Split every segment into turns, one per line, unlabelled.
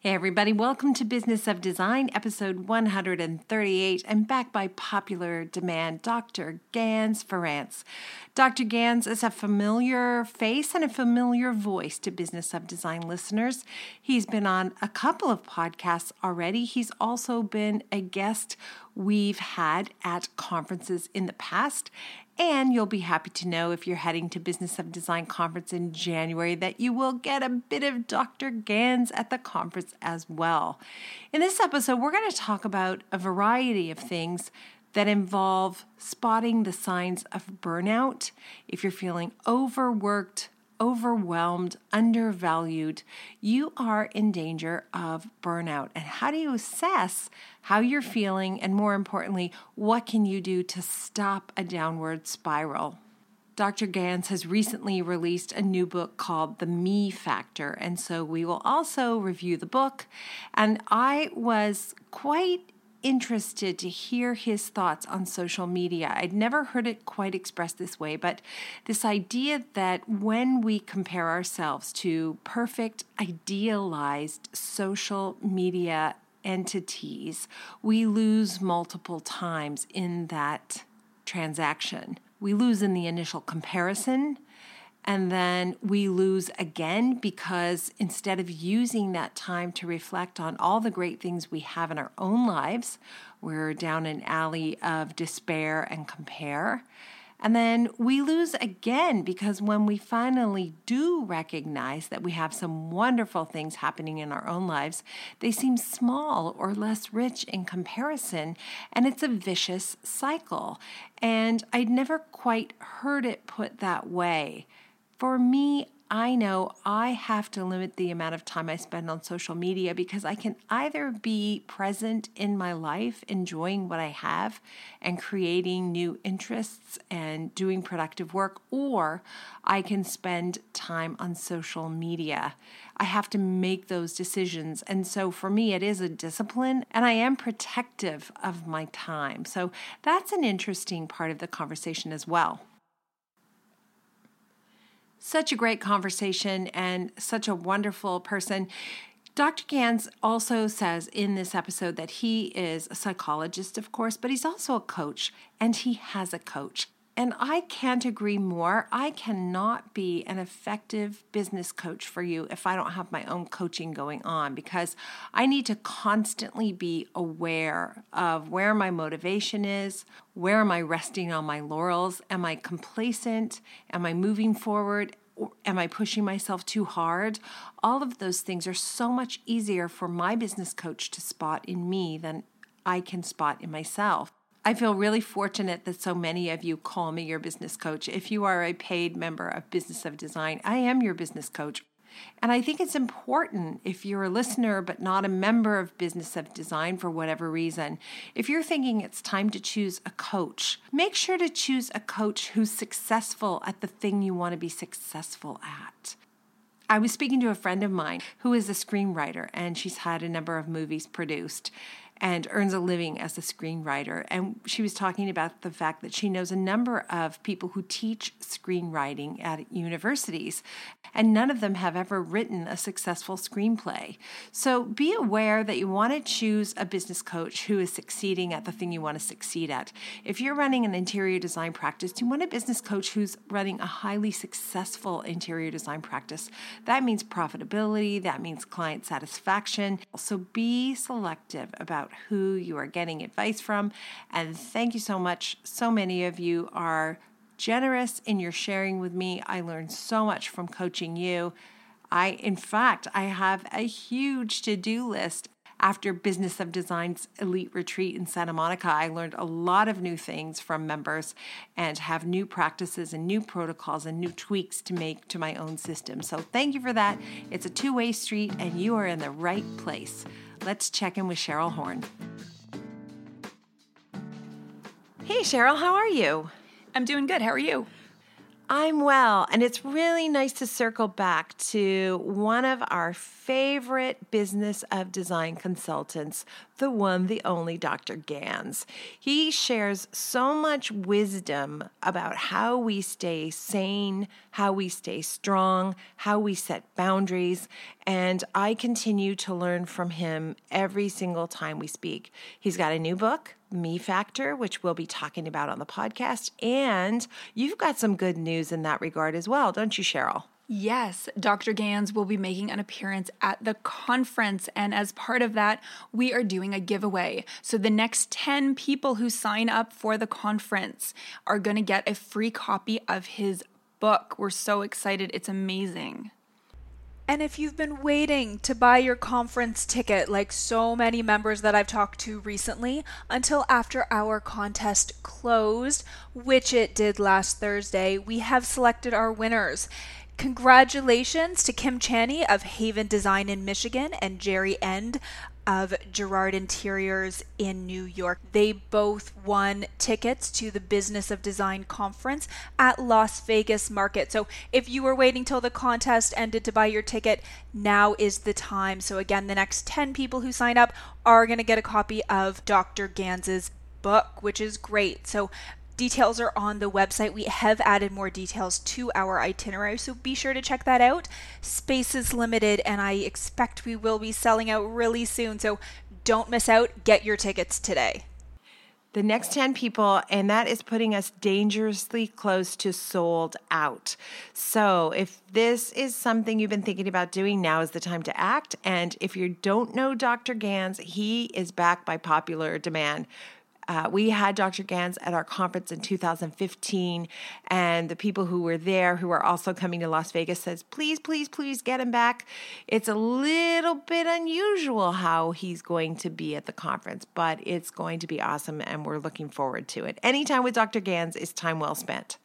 Hey, everybody, welcome to Business of Design, episode 138. I'm back by popular demand, Dr. Ganz Ferrance. Dr. Ganz is a familiar face and a familiar voice to Business of Design listeners. He's been on a couple of podcasts already. He's also been a guest we've had at conferences in the past. And you'll be happy to know if you're heading to Business of Design conference in January that you will get a bit of Dr. Ganz at the conference as well. In this episode, we're going to talk about a variety of things that involve spotting the signs of burnout. If you're feeling overworked, overwhelmed, undervalued, you are in danger of burnout. And how do you assess how you're feeling? And more importantly, what can you do to stop a downward spiral? Dr. Ganz has recently released a new book called The Me Factor. And so we will also review the book. And I was quite interested to hear his thoughts on social media. I'd never heard it quite expressed this way, but this idea that when we compare ourselves to perfect, idealized social media entities, we lose multiple times in that transaction. We lose in the initial comparison and then we lose again because instead of using that time to reflect on all the great things we have in our own lives, we're down an alley of despair and compare. And then we lose again because when we finally do recognize that we have some wonderful things happening in our own lives, they seem small or less rich in comparison. And it's a vicious cycle. And I'd never quite heard it put that way. For me, I know I have to limit the amount of time I spend on social media because I can either be present in my life, enjoying what I have and creating new interests and doing productive work, or I can spend time on social media. I have to make those decisions. And so for me, it is a discipline and I am protective of my time. So that's an interesting part of the conversation as well. Such a great conversation and such a wonderful person. Dr. Ganz also says in this episode that he is a psychologist, of course, but he's also a coach and he has a coach. And I can't agree more. I cannot be an effective business coach for you if I don't have my own coaching going on because I need to constantly be aware of where my motivation is, where am I resting on my laurels, am I complacent, am I moving forward, am I pushing myself too hard? All of those things are so much easier for my business coach to spot in me than I can spot in myself. I feel really fortunate that so many of you call me your business coach. If you are a paid member of Business of Design, I am your business coach. And I think it's important if you're a listener but not a member of Business of Design for whatever reason, if you're thinking it's time to choose a coach, make sure to choose a coach who's successful at the thing you want to be successful at. I was speaking to a friend of mine who is a screenwriter and she's had a number of movies produced and earns a living as a screenwriter. And she was talking about the fact that she knows a number of people who teach screenwriting at universities, and none of them have ever written a successful screenplay. So be aware that you want to choose a business coach who is succeeding at the thing you want to succeed at. If you're running an interior design practice, you want a business coach who's running a highly successful interior design practice. That means profitability, that means client satisfaction. So be selective about about who you are getting advice from. And thank you so much. So many of you are generous in your sharing with me. I learned so much from coaching you. I, in fact, I have a huge to do list. After Business of Design's Elite Retreat in Santa Monica, I learned a lot of new things from members and have new practices and new protocols and new tweaks to make to my own system. So, thank you for that. It's a two way street, and you are in the right place. Let's check in with Cheryl Horn. Hey, Cheryl, how are you?
I'm doing good. How are you?
I'm well, and it's really nice to circle back to one of our favorite business of design consultants, the one, the only Dr. Ganz. He shares so much wisdom about how we stay sane, how we stay strong, how we set boundaries, and I continue to learn from him every single time we speak. He's got a new book me factor, which we'll be talking about on the podcast. And you've got some good news in that regard as well, don't you, Cheryl?
Yes, Dr. Ganz will be making an appearance at the conference. And as part of that, we are doing a giveaway. So the next 10 people who sign up for the conference are going to get a free copy of his book. We're so excited. It's amazing.
And if you've been waiting to buy your conference ticket, like so many members that I've talked to recently, until after our contest closed, which it did last Thursday, we have selected our winners. Congratulations to Kim Chaney of Haven Design in Michigan and Jerry End of Gerard Interiors in New York. They both won tickets to the Business of Design conference at Las Vegas Market. So if you were waiting till the contest ended to buy your ticket, now is the time. So again, the next 10 people who sign up are going to get a copy of Dr. Ganz's book, which is great. So Details are on the website. We have added more details to our itinerary, so be sure to check that out. Space is limited, and I expect we will be selling out really soon, so don't miss out. Get your tickets today.
The next 10 people, and that is putting us dangerously close to sold out. So, if this is something you've been thinking about doing, now is the time to act. And if you don't know Dr. Ganz, he is back by popular demand uh, we had Dr. Ganz at our conference in 2015, and the people who were there, who are also coming to Las Vegas, says, "Please, please, please get him back." It's a little bit unusual how he's going to be at the conference, but it's going to be awesome, and we're looking forward to it. Any time with Dr. Ganz is time well spent.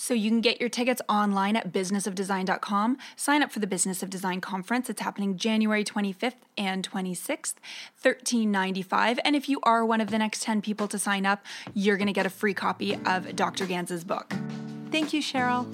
So you can get your tickets online at businessofdesign.com. Sign up for the Business of Design conference. It's happening January 25th and 26th, 1395. And if you are one of the next 10 people to sign up, you're going to get a free copy of Dr. Ganz's book.
Thank you, Cheryl.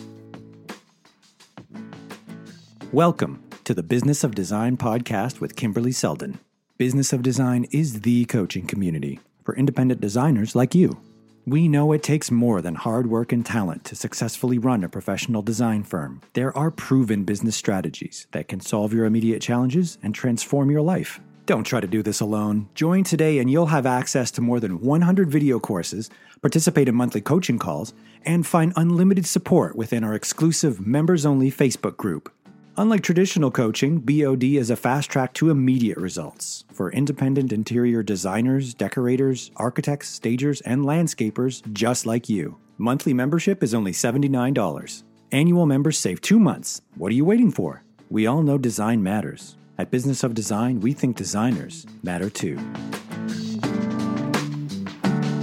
Welcome to the Business of Design podcast with Kimberly Seldon. Business of Design is the coaching community for independent designers like you. We know it takes more than hard work and talent to successfully run a professional design firm. There are proven business strategies that can solve your immediate challenges and transform your life. Don't try to do this alone. Join today and you'll have access to more than 100 video courses, participate in monthly coaching calls, and find unlimited support within our exclusive members only Facebook group. Unlike traditional coaching, BOD is a fast track to immediate results for independent interior designers, decorators, architects, stagers, and landscapers just like you. Monthly membership is only $79. Annual members save two months. What are you waiting for? We all know design matters. At Business of Design, we think designers matter too.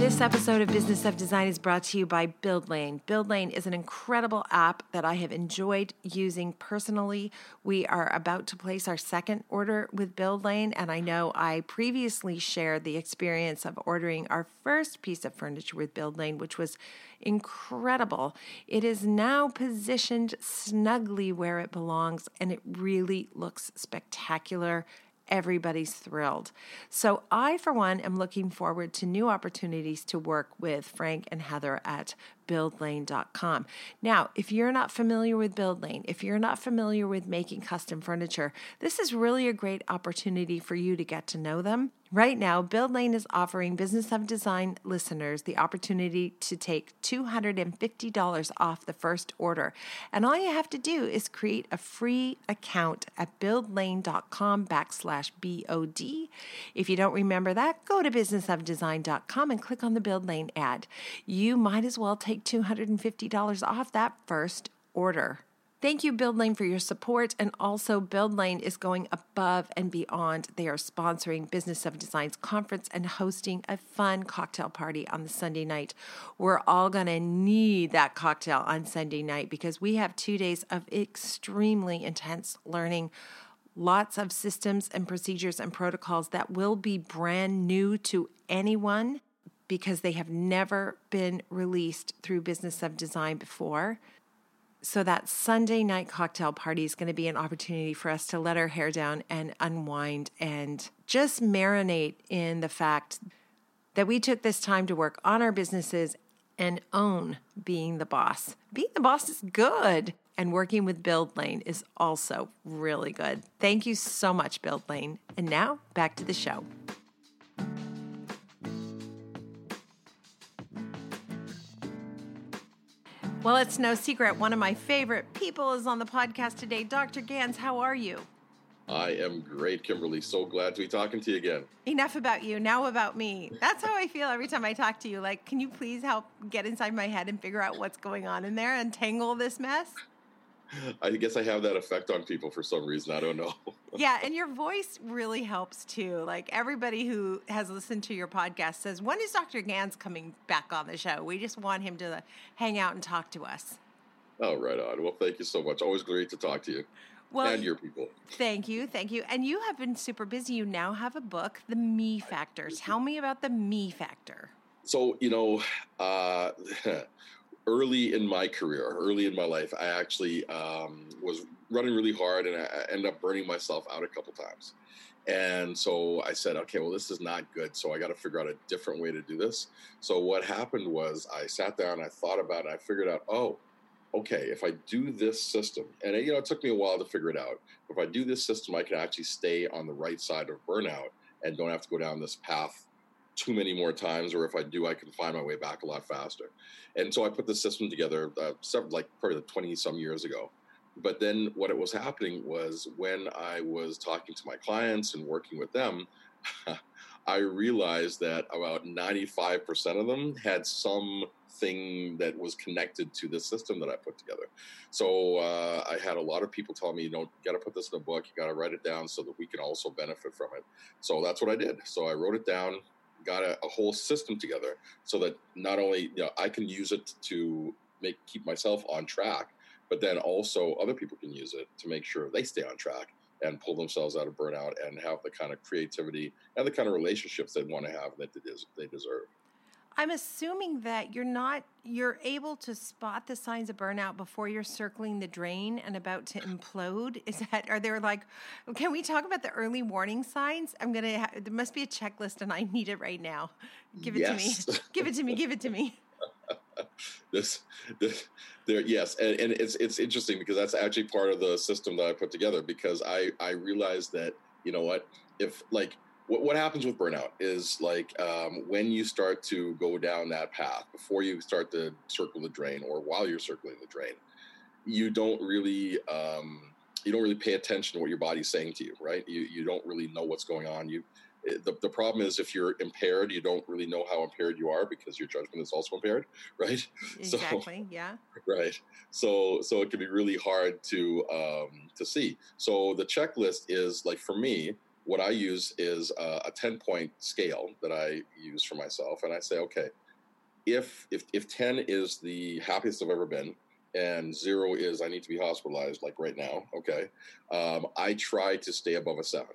This episode of Business of Design is brought to you by BuildLane. BuildLane is an incredible app that I have enjoyed using personally. We are about to place our second order with BuildLane, and I know I previously shared the experience of ordering our first piece of furniture with BuildLane, which was incredible. It is now positioned snugly where it belongs, and it really looks spectacular everybody's thrilled. So, I, for one, am looking forward to new opportunities to work with Frank and Heather at buildlane.com. Now, if you're not familiar with BuildLane, if you're not familiar with making custom furniture, this is really a great opportunity for you to get to know them. Right now, BuildLane is offering Business of Design listeners the opportunity to take $250 off the first order. And all you have to do is create a free account at buildlane.com backslash BOD. If you don't remember that, go to businessofdesign.com and click on the BuildLane ad. You might as well take $250 off that first order. Thank you, BuildLane, for your support. And also, BuildLane is going above and beyond. They are sponsoring Business of Design's conference and hosting a fun cocktail party on the Sunday night. We're all going to need that cocktail on Sunday night because we have two days of extremely intense learning. Lots of systems and procedures and protocols that will be brand new to anyone because they have never been released through Business of Design before. So that Sunday night cocktail party is going to be an opportunity for us to let our hair down and unwind and just marinate in the fact that we took this time to work on our businesses and own being the boss. Being the boss is good, and working with Build Lane is also really good. Thank you so much, Build Lane. And now back to the show. Well, it's no secret. One of my favorite people is on the podcast today. Dr. Ganz, how are you?
I am great, Kimberly. So glad to be talking to you again.
Enough about you, now about me. That's how I feel every time I talk to you. Like, can you please help get inside my head and figure out what's going on in there and tangle this mess?
I guess I have that effect on people for some reason. I don't know.
yeah, and your voice really helps too. Like everybody who has listened to your podcast says, when is Dr. Ganz coming back on the show? We just want him to hang out and talk to us.
Oh, right on. Well, thank you so much. Always great to talk to you. Well, and your people.
Thank you. Thank you. And you have been super busy. You now have a book, The Me Factor. Tell me about the Me Factor.
So, you know, uh, early in my career, early in my life, I actually um, was running really hard and I ended up burning myself out a couple times. And so I said, okay, well, this is not good. So I got to figure out a different way to do this. So what happened was I sat down, I thought about it, I figured out, oh, okay, if I do this system, and you know, it took me a while to figure it out. If I do this system, I can actually stay on the right side of burnout and don't have to go down this path too many more times, or if I do, I can find my way back a lot faster. And so I put the system together, uh, several, like probably 20 some years ago. But then what it was happening was when I was talking to my clients and working with them, I realized that about 95% of them had something that was connected to the system that I put together. So uh, I had a lot of people tell me, you know, you got to put this in a book, you got to write it down so that we can also benefit from it. So that's what I did. So I wrote it down, got a, a, whole system together so that not only you know I can use it to make keep myself on track, but then also other people can use it to make sure they stay on track and pull themselves out of burnout and have the kind of creativity and the kind of relationships they want to have that they deserve.
I'm assuming that you're not you're able to spot the signs of burnout before you're circling the drain and about to implode. Is that are there like can we talk about the early warning signs? I'm going to ha- there must be a checklist and I need it right now. Give it yes. to me. Give it to me. Give it to me.
this, this there yes and, and it's it's interesting because that's actually part of the system that I put together because I I realized that you know what if like what, what happens with burnout is like um, when you start to go down that path before you start to circle the drain or while you're circling the drain you don't really um, you don't really pay attention to what your body's saying to you right? You, you don't really know what's going on. You eh, the, the problem is if you're impaired you don't really know how impaired you are because your judgment is also impaired right?
Exactly
so,
yeah.
right. So so it can be really hard to um, to see. So the checklist is like for me what I use is a 10 point scale that I use for myself. And I say, okay, if, if, if 10 is the happiest I've ever been and zero is I need to be hospitalized, like right now, okay, um, I try to stay above a seven.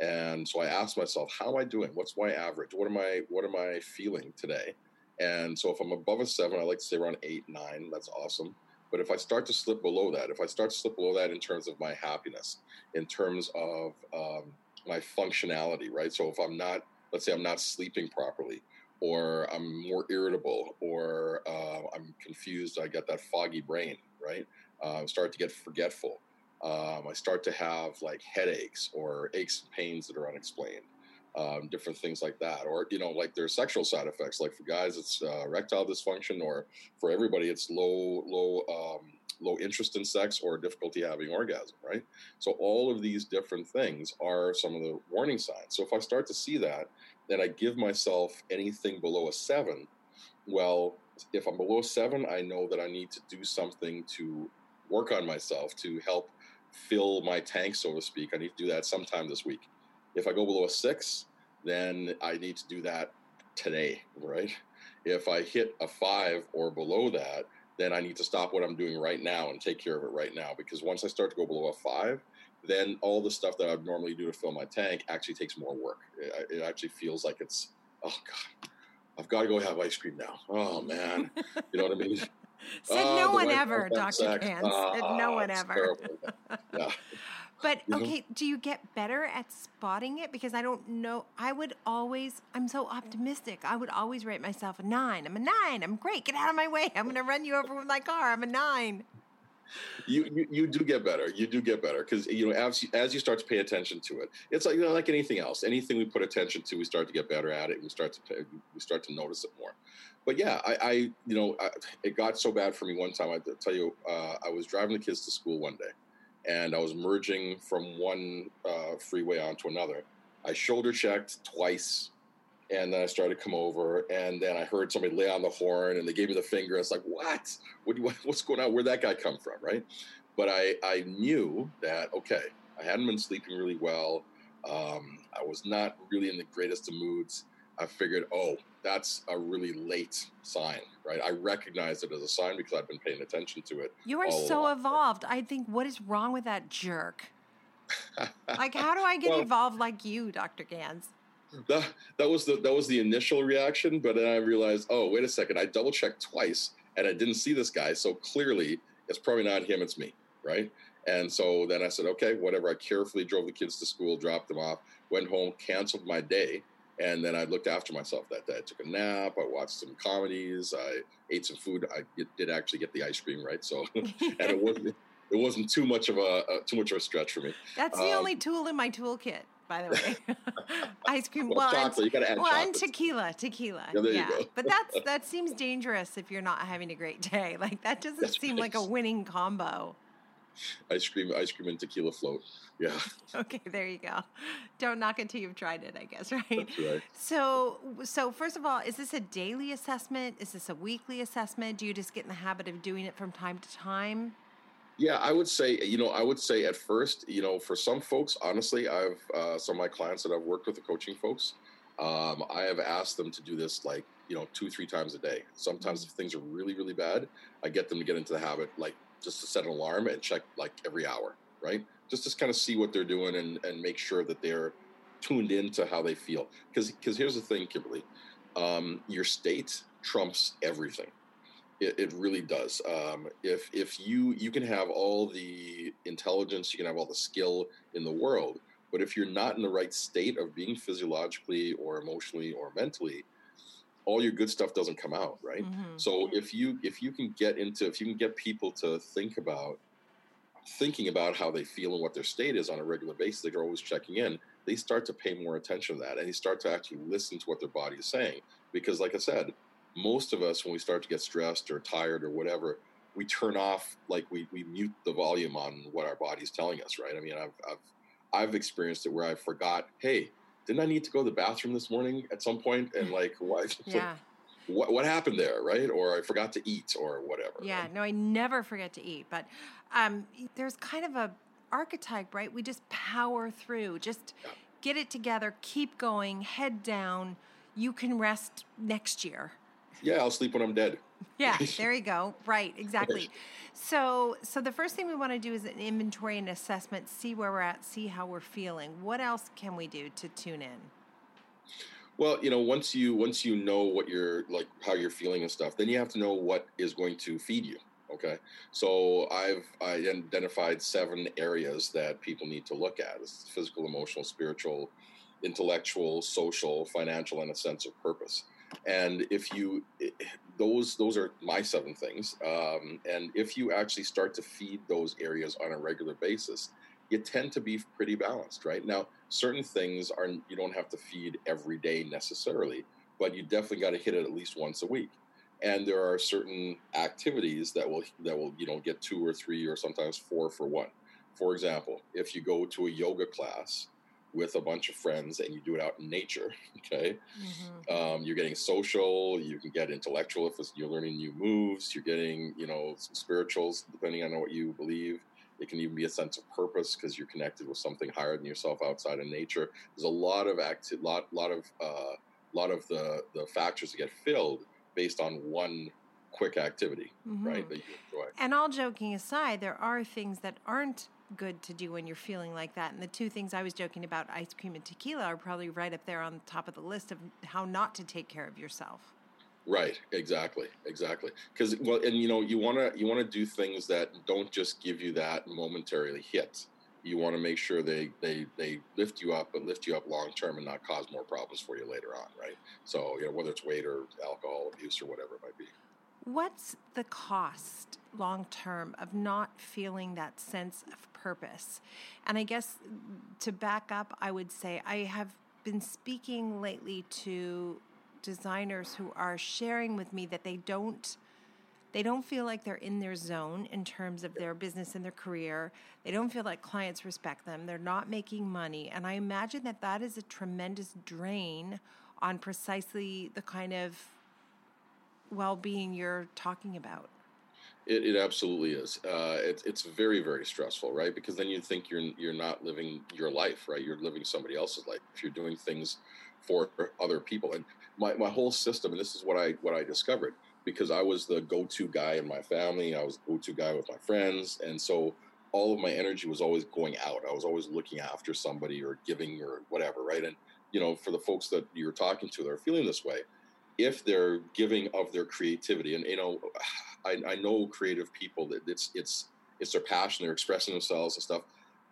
And so I ask myself, how am I doing? What's my average? What am I, what am I feeling today? And so if I'm above a seven, I like to stay around eight, nine. That's awesome. But if I start to slip below that, if I start to slip below that in terms of my happiness, in terms of um, my functionality, right? So if I'm not, let's say I'm not sleeping properly, or I'm more irritable, or uh, I'm confused, I get that foggy brain, right? Uh, start to get forgetful. Um, I start to have like headaches or aches and pains that are unexplained. Um, different things like that, or you know, like there's sexual side effects. Like for guys, it's uh, erectile dysfunction, or for everybody, it's low low um, low interest in sex or difficulty having orgasm, right? So all of these different things are some of the warning signs. So if I start to see that, then I give myself anything below a seven. Well, if I'm below seven, I know that I need to do something to work on myself to help fill my tank, so to speak. I need to do that sometime this week. If I go below a six, then I need to do that today, right? If I hit a five or below that, then I need to stop what I'm doing right now and take care of it right now. Because once I start to go below a five, then all the stuff that I'd normally do to fill my tank actually takes more work. It, it actually feels like it's, oh God, I've got to go have ice cream now. Oh man, you know what I mean?
Said
Ah,
no one ever, Dr. Ganz.
Ah,
Said no one ever. But
You know?
okay, do you get better at spotting it? Because I don't know. I would always, I'm so optimistic. I would always rate myself a nine. I'm a nine. I'm great. Get out of my way. I'm going to run you over with my car. I'm a nine.
you, you you do get better. You do get better because you know as you, as you start to pay attention to it, it's like you know like anything else. Anything we put attention to, we start to get better at it. We start to pay, we start to notice it more. But yeah, I, I you know I, it got so bad for me one time. I tell you, uh, I was driving the kids to school one day, and I was merging from one uh, freeway onto another. I shoulder checked twice and then I started to come over, and then I heard somebody lay on the horn, and they gave me the finger. It's like, what? What? What's going on? Where'd that guy come from? Right? But I, I knew that okay, I hadn't been sleeping really well. Um, I was not really in the greatest of moods. I figured, oh, that's a really late sign, right? I recognized it as a sign because I'd been paying attention to it.
You are so
along.
evolved. I think, what is wrong with that jerk? like, how do I get
Well-
evolved like you, Dr. Ganz?
that that was the that was the initial reaction, but then I realized, oh, wait a second, I double checked twice and I didn't see this guy, so clearly it's probably not him, it's me, right? And so then I said, okay, whatever. I carefully drove the kids to school, dropped them off, went home, canceled my day, and then I looked after myself that day. I took a nap, I watched some comedies, I ate some food. I did- actually get the ice cream right, so and it wasn't it wasn't too much of a uh, too much of a stretch for me.
That's the
Um,
only tool in my toolkit, by the way. Ice cream.
Well,
Well, and-
you
well, and tequila, tequila.
Yeah, go.
but that's that seems dangerous if you're not having a great day. Like that doesn't
That's
seem like a winning combo.
Ice cream, ice cream, and tequila float. Yeah,
Okay, there you go. Don't knock it till you've tried it, I guess, right?
that's right.
So, so first of all, is this a daily assessment? Is this a weekly assessment? Do you just get in the habit of doing it from time to time?
Yeah, I would say, you know, I would say at first, you know, for some folks, honestly, I've uh, some of my clients that I've worked with, the coaching folks, um, I have asked them to do this like, you know, two, three times a day. Sometimes if things are really, really bad, I get them to get into the habit, like just to set an alarm and check like every hour, right? Just to kind of see what they're doing and, and make sure that they're tuned into how they feel. Because because here's the thing, Kimberly, um, your state trumps everything. It, it really does. Um, if if you you can have all the intelligence, you can have all the skill in the world, but if you're not in the right state of being physiologically or emotionally or mentally, all your good stuff doesn't come out, right?
Mhm.
So if you if you can get into if you can get people to think about thinking about how they feel and what their state is on a regular basis, they're always checking in. They start to pay more attention to that, and they start to actually listen to what their body is saying. Because, like I said, most of us when we start to get stressed or tired or whatever, we turn off like we we mute the volume on what our body's telling us, right? I mean, I've I've I've experienced it where I forgot, hey, didn't I need to go to the bathroom this morning at some point? And like, why?
Yeah.
what what happened there, right? Or I forgot to eat or whatever.
Yeah,
right?
no, I never forget to eat, but um, there's kind of a archetype, right? We just power through, just get it together, keep going, head down. You can rest next year.
Yeah, I'll sleep when I'm dead.
Yeah, there you go. Right, exactly. So, so the first thing we want to do is an inventory and assessment, see where we're at, see how we're feeling. What else can we do to tune in?
Well, you know, once you once you know what you're like how you're feeling and stuff, then you have to know what is going to feed you. Okay, so I've I identified seven areas that people need to look at: it's physical, emotional, spiritual, intellectual, social, financial, and a sense of purpose. And if you eh, those those are my seven things, um, and if you actually start to feed those areas on a regular basis, you tend to be pretty balanced, right? Now, certain things are you don't have to feed every day necessarily, but you definitely got to hit it at least once a week. And there are certain activities that will that will you know get two or three or sometimes four for one. For example, if you go to a yoga class with a bunch of friends and you do it out in nature, okay, um, you're getting social. You can get intellectual if it's, you're learning new moves. You're getting you know some spirituals depending on what you believe. It can even be a sense of purpose because you're connected with something higher than yourself outside of nature. There's a lot of acti- lot lot of uh, lot of the the factors that get filled based on one quick activity, right? That you enjoy.
And all joking aside, there are things that aren't good to do when you're feeling like that. And the two things I was joking about, ice cream and tequila, are probably right up there on the top of the list of how not to take care of yourself.
Right. Exactly. Exactly. Because well, and you know, you want to you want to do things that don't just give you that momentarily hit. You want to make sure they they they lift you up, but lift you up long term and not cause more problems for you later on. Right. So you know, whether it's weight or alcohol abuse or whatever it might be.
What's the cost long term of not feeling that sense of purpose? And I guess to back up, I would say I have been speaking lately to designers who are sharing with me that they don't they don't feel like they're in their zone in terms of their business and their career. They don't feel like clients respect them. They're not making money. And I imagine that that is a tremendous drain on precisely the kind of well being you're talking about.
It, it absolutely is. Uh, it, it's very, very stressful, right? Because then you think you're you're not living your life, right? You're living somebody else's life. If you're doing things for other people, and my, my whole system, and this is what I what I discovered because I was the go-to guy in my family. I was the go-to guy with my friends, and so all of my energy was always going out. I was always looking after somebody or giving or whatever, right? And you know, for the folks that you're talking to that are feeling this way, if they're giving of their creativity, and you know, I, I know creative people that it's it's it's their passion, they're expressing themselves and stuff.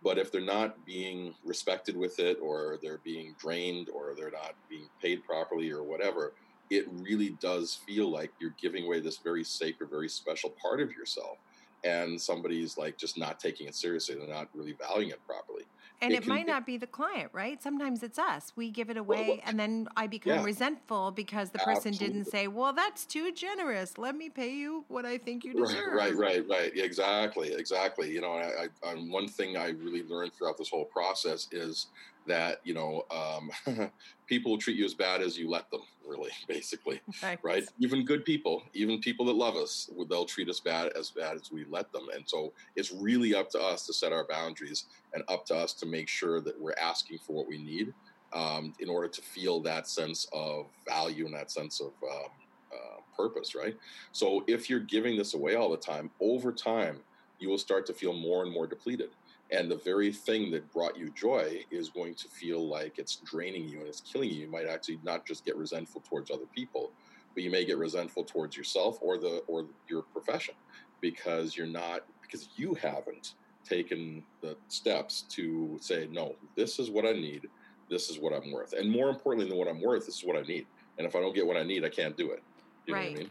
But if they're not being respected with it, or they're being drained, or they're not being paid properly, or whatever, it really does feel like you're giving away this very sacred, very special part of yourself. And somebody's like just not taking it seriously. They're not really valuing it properly.
And it, it might not be the client, right? Sometimes it's us. We give it away, well, and then I become yeah. resentful because the person Absolutely. didn't say, "Well, that's too generous. Let me pay you what I think you deserve."
Right, right, right. right. Exactly, exactly. You know, I, I, one thing I really learned throughout this whole process is that you know um, people treat you as bad as you let them really basically right. right? Even good people even people that love us they'll treat us bad as bad as we let them. And so it's really up to us to set our boundaries and up to us to make sure that we're asking for what we need um, in order to feel that sense of value and that sense of um, uh, purpose right? So if you're giving this away all the time over time you will start to feel more and more depleted and the very thing that brought you joy is going to feel like it's draining you and it's killing you. You might actually not just get resentful towards other people but you may get resentful towards yourself or the or your profession because you're not because you haven't taken the steps to say no this is what i need. This is what i'm worth. And more importantly than what i'm worth this is what i need. And if i don't get what i need i can't do it.
You right I mean?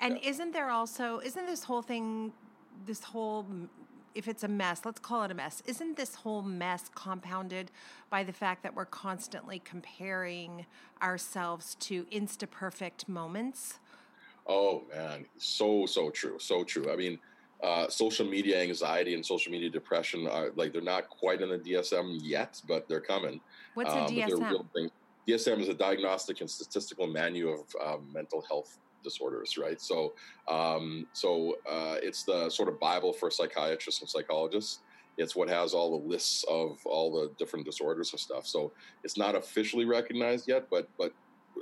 and yeah. isn't there also isn't this whole thing this whole if it's a mess, let's call it a mess. Isn't this whole mess compounded by the fact that we're constantly comparing ourselves to insta perfect moments?
Oh man, so so true, so true. I mean, uh, social media anxiety and social media depression are like they're not quite in the DSM yet, but they're coming.
What's um, a DSM?
DSM is a diagnostic and statistical manual of um, mental health disorders, right? So, um, so uh, it's the sort of Bible for psychiatrists and psychologists. It's what has all the lists of all the different disorders and stuff. So it's not officially recognized yet, but but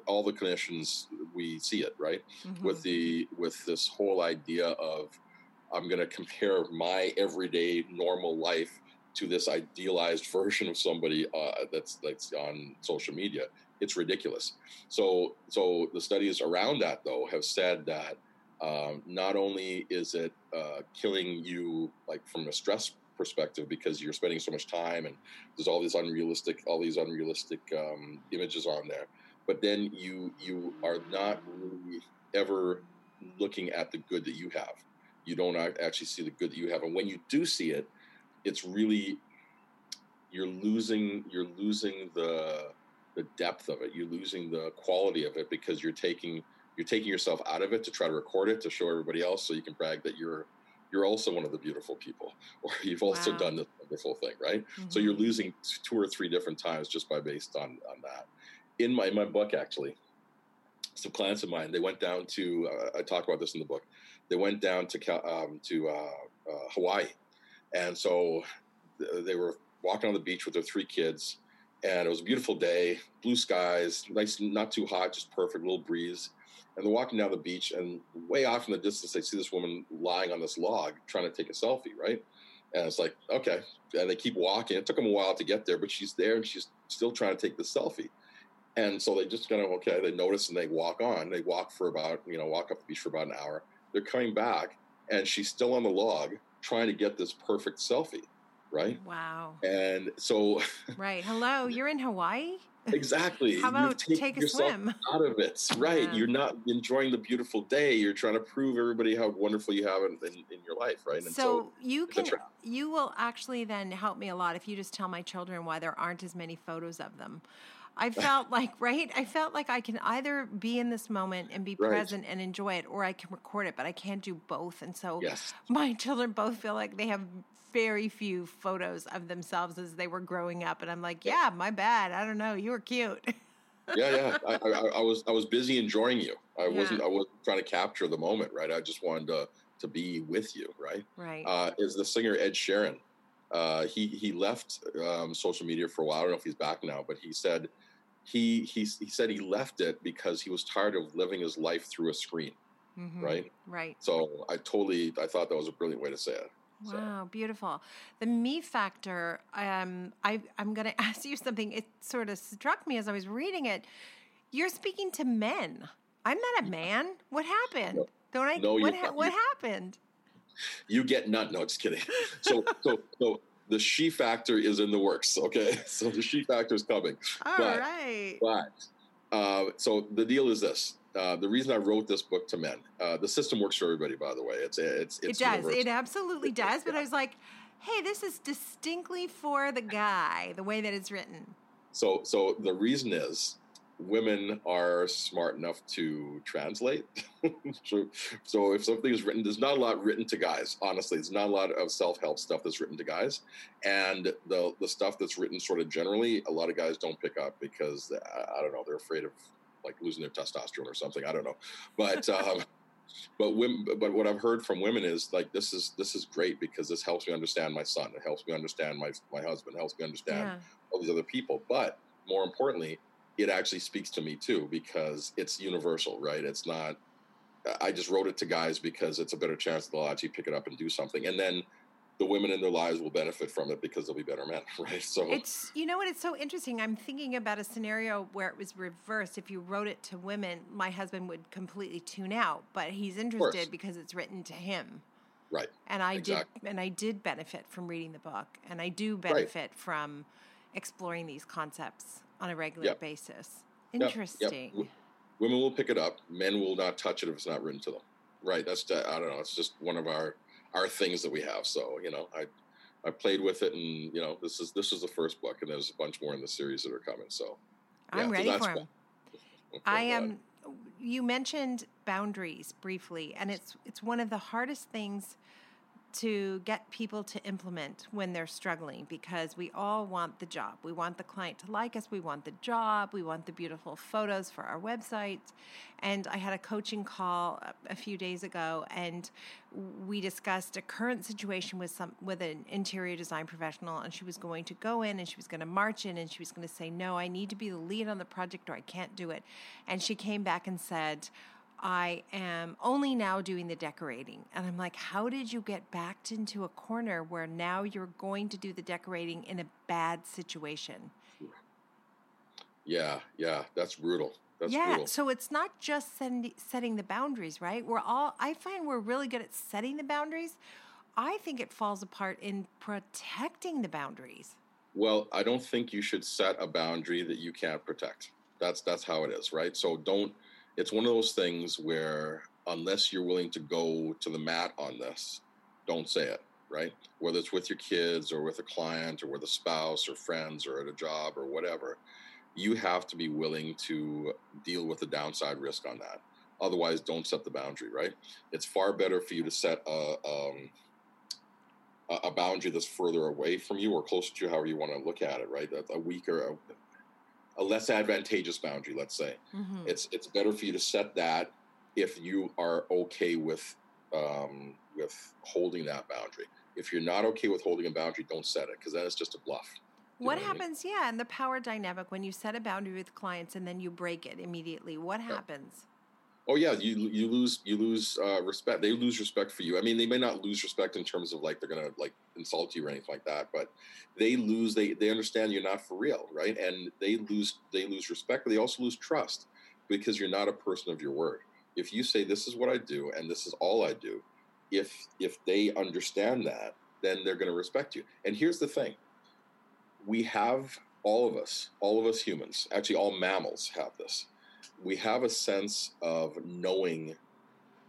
all the clinicians we see it right mm-hmm. with the with this whole idea of I'm going to compare my everyday normal life to this idealized version of somebody uh, that's that's on social media it's ridiculous. So, so the studies around that though have said that um, not only is it uh, killing you like from a stress perspective because you're spending so much time and there's all these unrealistic all these unrealistic um, images on there, but then you you are not really ever looking at the good that you have. You don't actually see the good that you have, and when you do see it, it's really you're losing you're losing the the depth of it. You're losing the quality of it because you're taking you're taking yourself out of it to try to record it to show everybody else so you can brag that you're you're also one of the beautiful people or you've also wow. done this wonderful thing right mm-hmm. so you're losing two or three different times just by based on on that in my in my book actually some clients of mine they went down to uh, i talk about this in the book they went down to um, to uh, uh, hawaii and so they were walking on the beach with their three kids and it was a beautiful day, blue skies, nice, not too hot, just perfect, little breeze. And they're walking down the beach, and way off in the distance, they see this woman lying on this log trying to take a selfie, right? And it's like, okay. And they keep walking. It took them a while to get there, but she's there and she's still trying to take the selfie. And so they just kind of okay, they notice and they walk on. They walk for about you know walk up the beach for about an hour. They're coming back, and she's still on the log trying to get this perfect selfie, right?
Wow.
And so,
right. Hello, you're in Hawaii.
Exactly.
How about take a swim?
Out of it, right?
Yeah.
You're not enjoying the beautiful day. You're trying to prove everybody how wonderful you have in, in, in your life, right? And
so, you can you will actually then help me a lot if you just tell my children why there aren't as many photos of them. I felt like right. I felt like I can either be in this moment and be
Right.
present and enjoy it, or I can record it, but I can't do both. And so
Yes.
my children both feel like they have very few photos of themselves as they were growing up, and I'm like, yeah, my bad. I don't know. You were cute.
yeah, yeah. I, I, I was I was busy enjoying you. I
Yeah.
wasn't I wasn't trying to capture the moment, right? I just wanted to to be with you, right?
right.
Uh, is the singer Ed Sheeran? Uh, he he left um, social media for a while. I don't know if he's back now, but he said he he he said he left it because he was tired of living his life through a screen,
Mhm.
right?
Right.
So I totally I thought that was a brilliant way to say it. So-
Wow, beautiful. The me factor, um, I, I'm going to ask you something. It sort of struck me as I was reading it. You're speaking to men. I'm not a man. What happened?
No.
Don't I?
No,
what, ha- what happened?
You get none. No, just kidding. So so so the she factor is in the works. Okay, so the she factor is coming.
All
But-
right.
But uh, so the deal is this: uh, the reason I wrote this book to men, uh, the system works for everybody. By the way, it's it's
It does.
universal.
It absolutely does. But I was like, hey, this is distinctly for the guy, the way that it's written.
So so the reason is women are smart enough to translate. so, so if something is written, there's not a lot written to guys. Honestly, there's not a lot of self-help stuff that's written to guys, and the the stuff that's written sort of generally, a lot of guys don't pick up because I, I don't know, they're afraid of like losing their testosterone or something. I don't know, but. Um, But women, but what I've heard from women is like this is this is great because this helps me understand my son. It helps me understand my my husband. It helps me understand
Yeah.
all these other people. But more importantly, it actually speaks to me too because it's universal, right? It's not. I just wrote it to guys because it's a better chance they'll actually pick it up and do something, and then the women in their lives will benefit from it because they'll be better men, right? So
It's you know what it's so interesting. I'm thinking about a scenario where it was reversed. If you wrote it to women, my husband would completely tune out, but he's interested because it's written to him.
right,
And I
Exactly.
did and I did benefit from reading the book and I do benefit from exploring these concepts on a regular
Yep.
basis.
Yep, yep.
Interesting.
Women will pick it up. Men will not touch it if it's not written to them. Right? That's I don't know. It's just one of our our things that we have. So you know, I I played with it, and you know, this is this is the first book, and there's a bunch more in the series that are coming. So
I'm
yeah, so
ready
that's
for.
Okay,
I am. You mentioned boundaries briefly, and it's it's one of the hardest things to get people to implement when they're struggling because we all want the job. We want the client to like us. We want the job. We want the beautiful photos for our website. And I had a coaching call a- few days ago, and we discussed a current situation with some with an interior design professional, and she was going to go in and she was going to march in and she was going to say, "No, I need to be the lead on the project, or I can't do it." And she came back and said. I am only now doing the decorating. And I'm like, how did you get backed into a corner where now you're going to do the decorating in a bad situation?
Yeah, yeah, that's brutal. That's
yeah.
brutal.
So it's not just send, setting the boundaries, right? We're all, I find we're really good at setting the boundaries. I think it falls apart in protecting the boundaries.
Well, I don't think you should set a boundary that you can't protect. That's that's how it is, right? So don't it's one of those things where unless you're willing to go to the mat on this, don't say it, right? Whether it's with your kids or with a client or with a spouse or friends or at a job or whatever, you have to be willing to deal with the downside risk on that. Otherwise, don't set the boundary, right? It's far better for you to set a um, a boundary that's further away from you or closer to you, however you want to look at it, right? A, a weaker, a, a less advantageous boundary, let's say.
Mhm.
It's it's better for you to set that if you are okay with um, with holding that boundary. If you're not okay with holding a boundary, don't set it because then it's just a bluff. You
What
know I mean?
happens, yeah, and the power dynamic when you set a boundary with clients and then you break it immediately? What happens?
Oh yeah, you you lose you lose uh, respect. They lose respect for you. I mean, they may not lose respect in terms of like they're gonna like insult you or anything like that, but they lose. They they understand you're not for real, right? And they lose they lose respect, but they also lose trust because you're not a person of your word. If you say this is what I do and this is all I do, if if they understand that, then they're to respect you. And here's the thing: we have all of us, all of us humans, actually all mammals have this we have a sense of knowing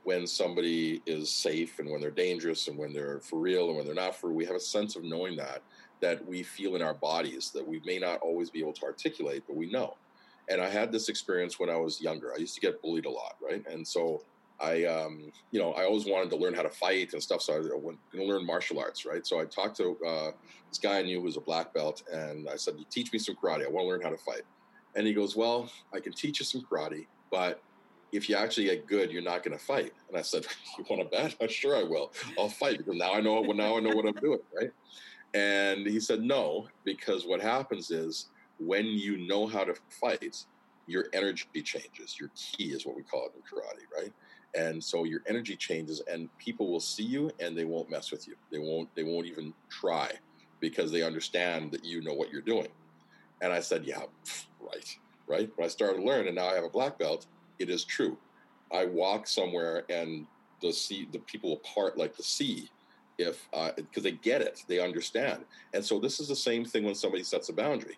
when somebody is safe and when they're dangerous and when they're for real and when they're not for we have a sense of knowing that that we feel in our bodies that we may not always be able to articulate but we know. And i had this experience when i was younger. I used to get bullied a lot right? And so i um, you know i always wanted to learn how to fight and stuff so i went to learn martial arts right? So i talked to uh, this guy i knew who was a black belt and i said teach me some karate. I want to learn how to fight and he goes, Well, I can teach you some karate, but if you actually get good, you're not going to fight. And I said, You want to bet? I'm sure I will. I'll fight because now I know now I know what I'm doing, right? And he said, No, because what happens is when you know how to fight, your energy changes. Your ki is what we call it in karate, right? And so your energy changes, and people will see you and they won't mess with you. They won't. They won't even try because they understand that you know what you're doing. And I said, Yeah, right, right. When I started to learn, and now I have a black belt, it is true. I walk somewhere and the sea, the people apart like the sea, if because uh, they get it, they understand. And so this is the same thing when somebody sets a boundary.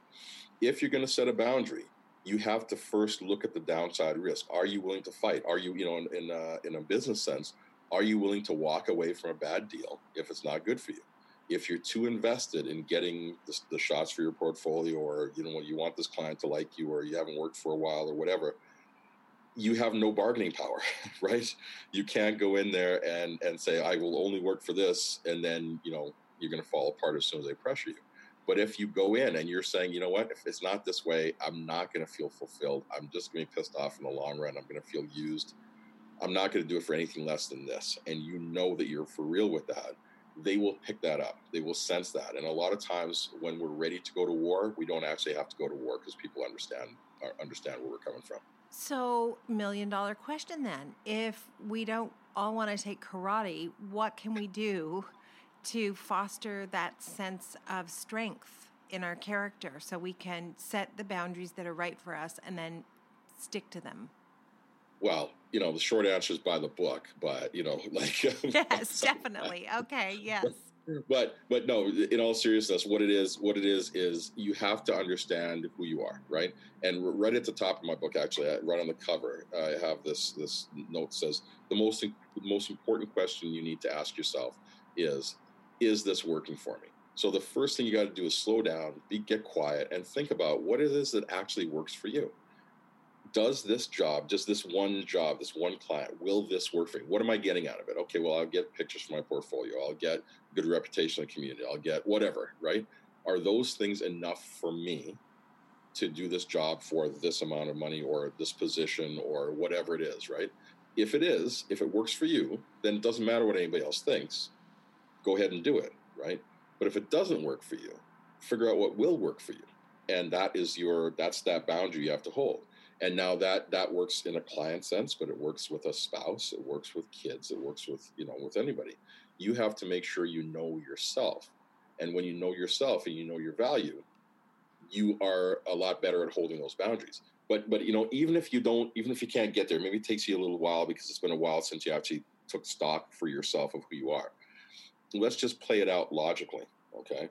If you're going to set a boundary, you have to first look at the downside risk. Are you willing to fight? Are you, you know, in in a, in a business sense, are you willing to walk away from a bad deal if it's not good for you? If you're too invested in getting the, the, shots for your portfolio or you know what you want this client to like you or you haven't worked for a while or whatever you have no bargaining power right? You can't go in there and and say i will only work for this and then you know you're going to fall apart as soon as they pressure you. But if you go in and you're saying you know what? If it's not this way i'm not going to feel fulfilled. I'm just going to be pissed off in the long run. I'm going to feel used. I'm not going to do it for anything less than this. And you know that you're for real with that they will pick that up. They will sense that. And a lot of times when we're ready to go to war, we don't actually have to go to war because people understand uh, understand where we're coming from.
So, million dollar question then. If we don't all want to take karate, what can we do to foster that sense of strength in our character so we can set the boundaries that are right for us and then stick to them?
Well, you know, the short answer is by the book, but you know, like
yes, definitely. Okay, yes.
But but no, in all seriousness, what it is, what it is, is you have to understand who you are, right? And right at the top of my book, actually, right on the cover, I have this this note says the most the most important question you need to ask yourself is, is this working for me? So the first thing you got to do is slow down, be get quiet, and think about what it is that actually works for you does this job, just this one job, this one client, will this work for me? What am I getting out of it? Okay, well, I'll get pictures for my portfolio. I'll get good reputation in the community. I'll get whatever, right? Are those things enough for me to do this job for this amount of money or this position or whatever it is, right? If it is, if it works for you, then it doesn't matter what anybody else thinks. Go ahead and do it, right? But if it doesn't work for you, figure out what will work for you. And that is your that's that boundary you have to hold and now that that works in a client sense but it works with a spouse it works with kids it works with you know with anybody. You have to make sure you know yourself. And when you know yourself and you know your value you are a lot better at holding those boundaries. But but you know even if you don't even if you can't get there maybe it takes you a little while because it's been a while since you actually took stock for yourself of who you are. Let's just play it out logically okay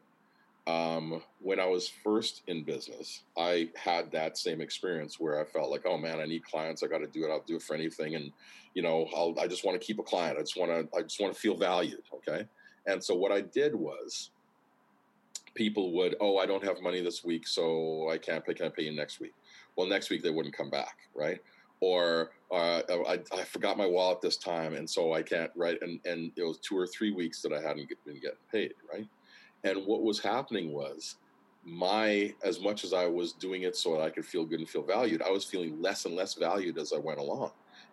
um, when I was first in business, I had that same experience where I felt like, oh man, I need clients. I got to do it. I'll do it for anything. And, you know, I'll, I just want to keep a client. I just want to, I just want to feel valued. Okay. And so what I did was people would, oh, I don't have money this week. So I can't pay, can I pay you next week? Well, next week they wouldn't come back. Right. Or uh, I, I forgot my wallet this time. And so I can't, right. And, and it was two or three weeks that I hadn't been getting paid. Right and what was happening was my, as much as I was doing it so that I could feel good and feel valued, I was feeling less and less valued as I went along.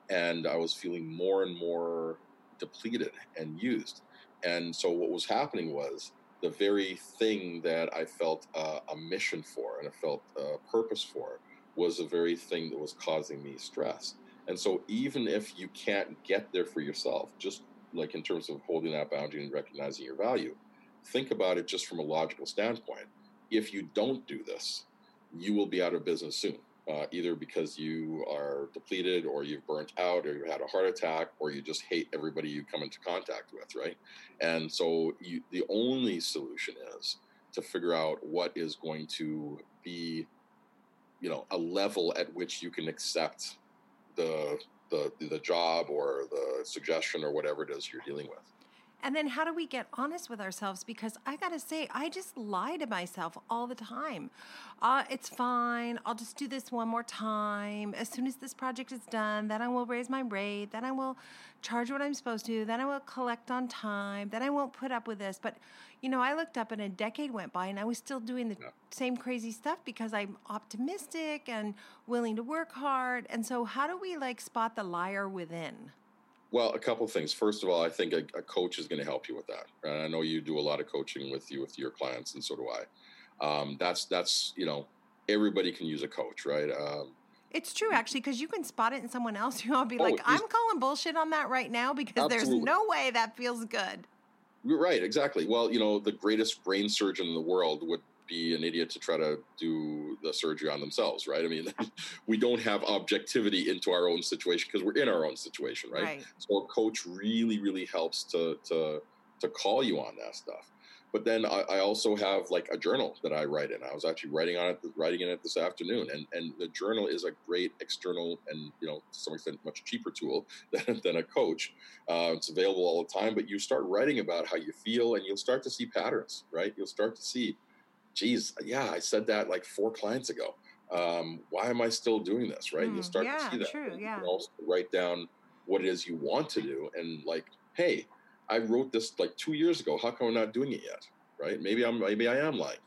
And I was feeling more and more depleted and used. And so what was happening was the very thing that I felt uh, a mission for and I felt a purpose for was the very thing that was causing me stress. And so even if you can't get there for yourself, just like in terms of holding that boundary and recognizing your value, think about it just from a logical standpoint. If you don't do this, you will be out of business soon. Uh, either because you are depleted or you've burnt out or you had a heart attack or you just hate everybody you come into contact with right and so you, the only solution is to figure out what is going to be you know a level at which you can accept the the the job or the suggestion or whatever it is you're dealing with
and then how do we get honest with ourselves? Because I got to say, I just lie to myself all the time. Uh, it's fine. I'll just do this one more time. As soon as this project is done, then I will raise my rate. Then I will charge what I'm supposed to. Then I will collect on time. Then I won't put up with this. But, you know, I looked up and a decade went by and I was still doing the yeah. same crazy stuff because I'm optimistic and willing to work hard. And so, how do we like spot the liar within?
Well, a couple things. First of all, I think a, a coach is going to help you with that. And I know you do a lot of coaching with you with your clients, and so do I. Um, that's that's you know everybody can use a coach, right? Um,
it's true, actually, because you can spot it in someone else. You'll be oh, like, "I'm calling bullshit on that right now because absolutely. there's no way that feels good."
Right, exactly. Well, you know, the greatest brain surgeon in the world would be an idiot to try to do the surgery on themselves, right? I mean, we don't have objectivity into our own situation because we're in our own situation, right? right? So a coach really, really helps to to to call you on that stuff. But then I, I, also have like a journal that I write in. I was actually writing on it, writing in it this afternoon, and and the journal is a great external and you know to some extent much cheaper tool than, than a coach. Uh, it's available all the time, but you start writing about how you feel, and you'll start to see patterns, right? You'll start to see geez, yeah, I said that like four clients ago. Um, why am I still doing this? Right? Mm, You'll start
yeah,
to see that.
True, yeah.
You also write down what it is you want to do and like, hey, I wrote this like two years ago. How come I'm not doing it yet? Right? Maybe I'm maybe I am lying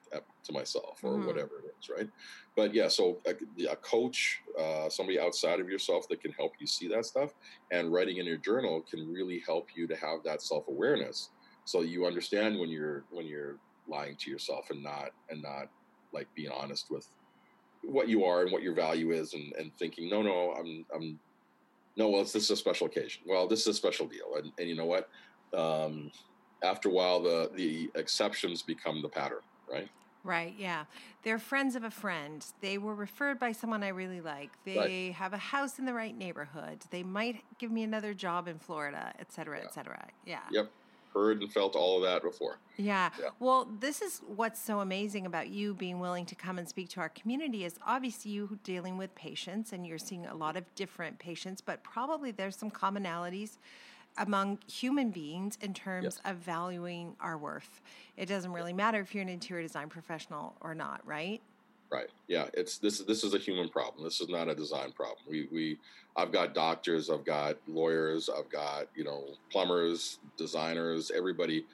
to myself or mm. whatever it is. Right? But yeah, so a, a coach, uh, somebody outside of yourself that can help you see that stuff, and writing in your journal can really help you to have that self awareness, so you understand when you're when you're lying to yourself and not and not like being honest with what you are and what your value is and, and thinking no no i'm i'm no well it's this is a special occasion well this is a special deal and, and you know what um, after a while the the exceptions become the pattern right
Right, yeah. They're friends of a friend. They were referred by someone I really like. They right. have a house in the right neighborhood. They might give me another job in Florida, et cetera, yeah. et cetera. Yeah.
Yep heard and felt all of that before.
Yeah. yeah. Well, this is what's so amazing about you being willing to come and speak to our community is obviously you dealing with patients and you're seeing a lot of different patients, but probably there's some commonalities among human beings in terms yes. of valuing our worth. It doesn't really matter if you're an interior design professional or not, right?
Right. Yeah. It's this. This is a human problem. This is not a design problem. We we. I've got doctors. I've got lawyers. I've got you know plumbers, designers, everybody,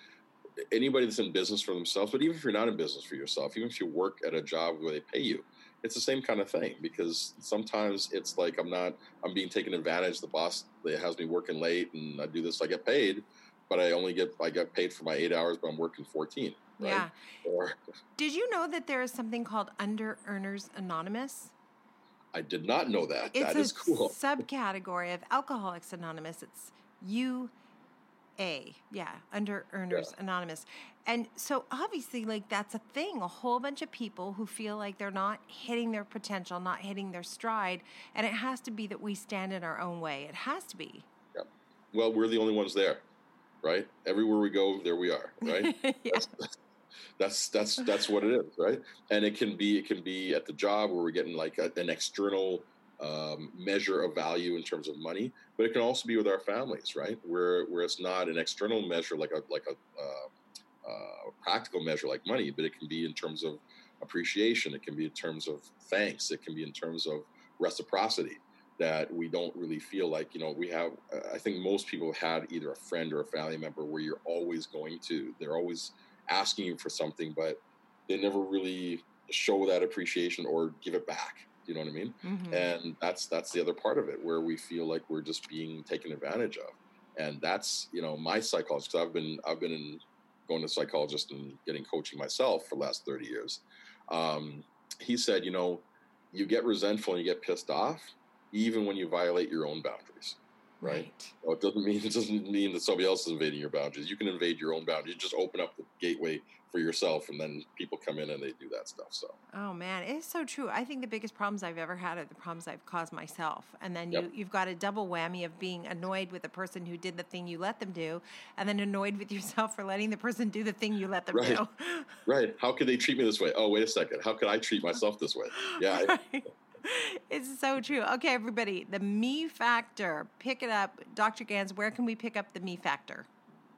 anybody that's in business for themselves. But even if you're not in business for yourself, even if you work at a job where they pay you, it's the same kind of thing. Because sometimes it's like I'm not. I'm being taken advantage. The boss has me working late, and I do this. I get paid, but I only get I get paid for my eight hours, but I'm working 14 Right?
Yeah. Or, did you know that there is something called Under Earners Anonymous?
I did not know that.
It's
that is cool.
subcategory of Alcoholics Anonymous. It's U A. Yeah, Under Earners yeah. Anonymous. And so obviously, like, that's a thing. A whole bunch of people who feel like they're not hitting their potential, not hitting their stride. And it has to be that we stand in our own way. It has to be.
Yeah. Well, we're the only ones there, right? Everywhere we go, there we are, right?
yeah. That's,
that's that's that's what it is, right? And it can be it can be at the job where we're getting like a, an external um, measure of value in terms of money, but it can also be with our families, right? Where where it's not an external measure like a like a uh, uh, practical measure like money, but it can be in terms of appreciation. It can be in terms of thanks. It can be in terms of reciprocity that we don't really feel like you know we have i think most people have had either a friend or a family member where you're always going to they're always asking you for something, but they never really show that appreciation or give it back. You know what I mean? Mm-hmm. And that's that's the other part of it where we feel like we're just being taken advantage of. And that's you know my psychologist. I've been I've been in, going to psychologist and getting coaching myself for the last thirty years. Um, he said, you know, you get resentful and you get pissed off, even when you violate your own boundaries. Right.
Right.
So it doesn't mean it doesn't mean that somebody else is invading your boundaries. You can invade your own boundaries. Just open up the gateway for yourself, and then people come in and they do that stuff. So
Oh man, it's so true. I think the biggest problems I've ever had are the problems I've caused myself. And then
Yep.
you, you've got a double whammy of being annoyed with the person who did the thing you let them do, and then annoyed with yourself for letting the person do the thing you let them
Right.
do.
right, how could they treat me this way? Oh, wait a second. How could I treat myself this way? Yeah, I,
Right. It's so true. Okay, everybody, the me factor. Pick it up. Dr. Ganz, where can we pick up the me factor?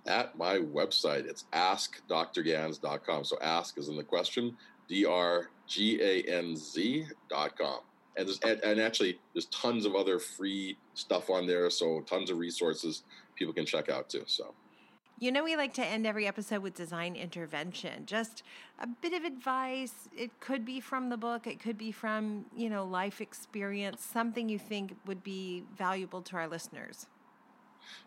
at my website. It's askdrganz.com. So ask is in the question, D R G A N Z dot com. And, there's, and, and actually, there's tons of other free stuff on there. So tons of resources people can check out too. So
You know, we like to end every episode with design intervention. Just a bit of advice. It could be from the book, it could be from, you know, life experience, something you think would be valuable to our listeners.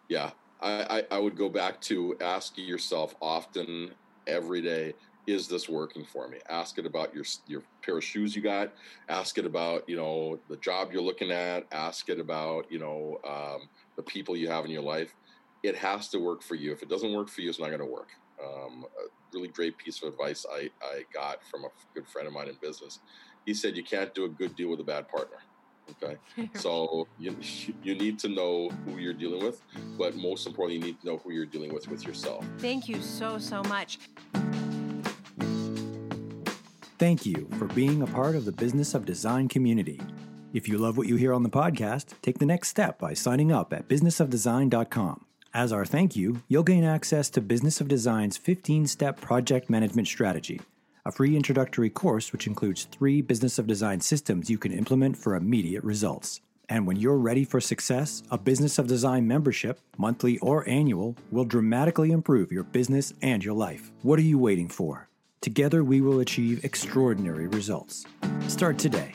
yeah, I, I, I would go back to asking yourself often every day, is this working for me? Ask it about your your pair of shoes you got. Ask it about you know the job you're looking at. Ask it about you know um, the people you have in your life. It has to work for you. If it doesn't work for you, it's not going to work. Um, a really great piece of advice I, I got from a good friend of mine in business. He said you can't do a good deal with a bad partner. Okay, so you you need to know who you're dealing with, but most importantly, you need to know who you're dealing with with yourself.
Thank you so, so much.
Thank you for being a part of the Business of Design community. If you love what you hear on the podcast, take the next step by signing up at businessofdesign.com. As our thank you, you'll gain access to Business of Design's 15 step project management strategy, a free introductory course which includes three Business of Design systems you can implement for immediate results. And when you're ready for success, a Business of Design membership, monthly or annual, will dramatically improve your business and your life. What are you waiting for? Together, we will achieve extraordinary results. Start today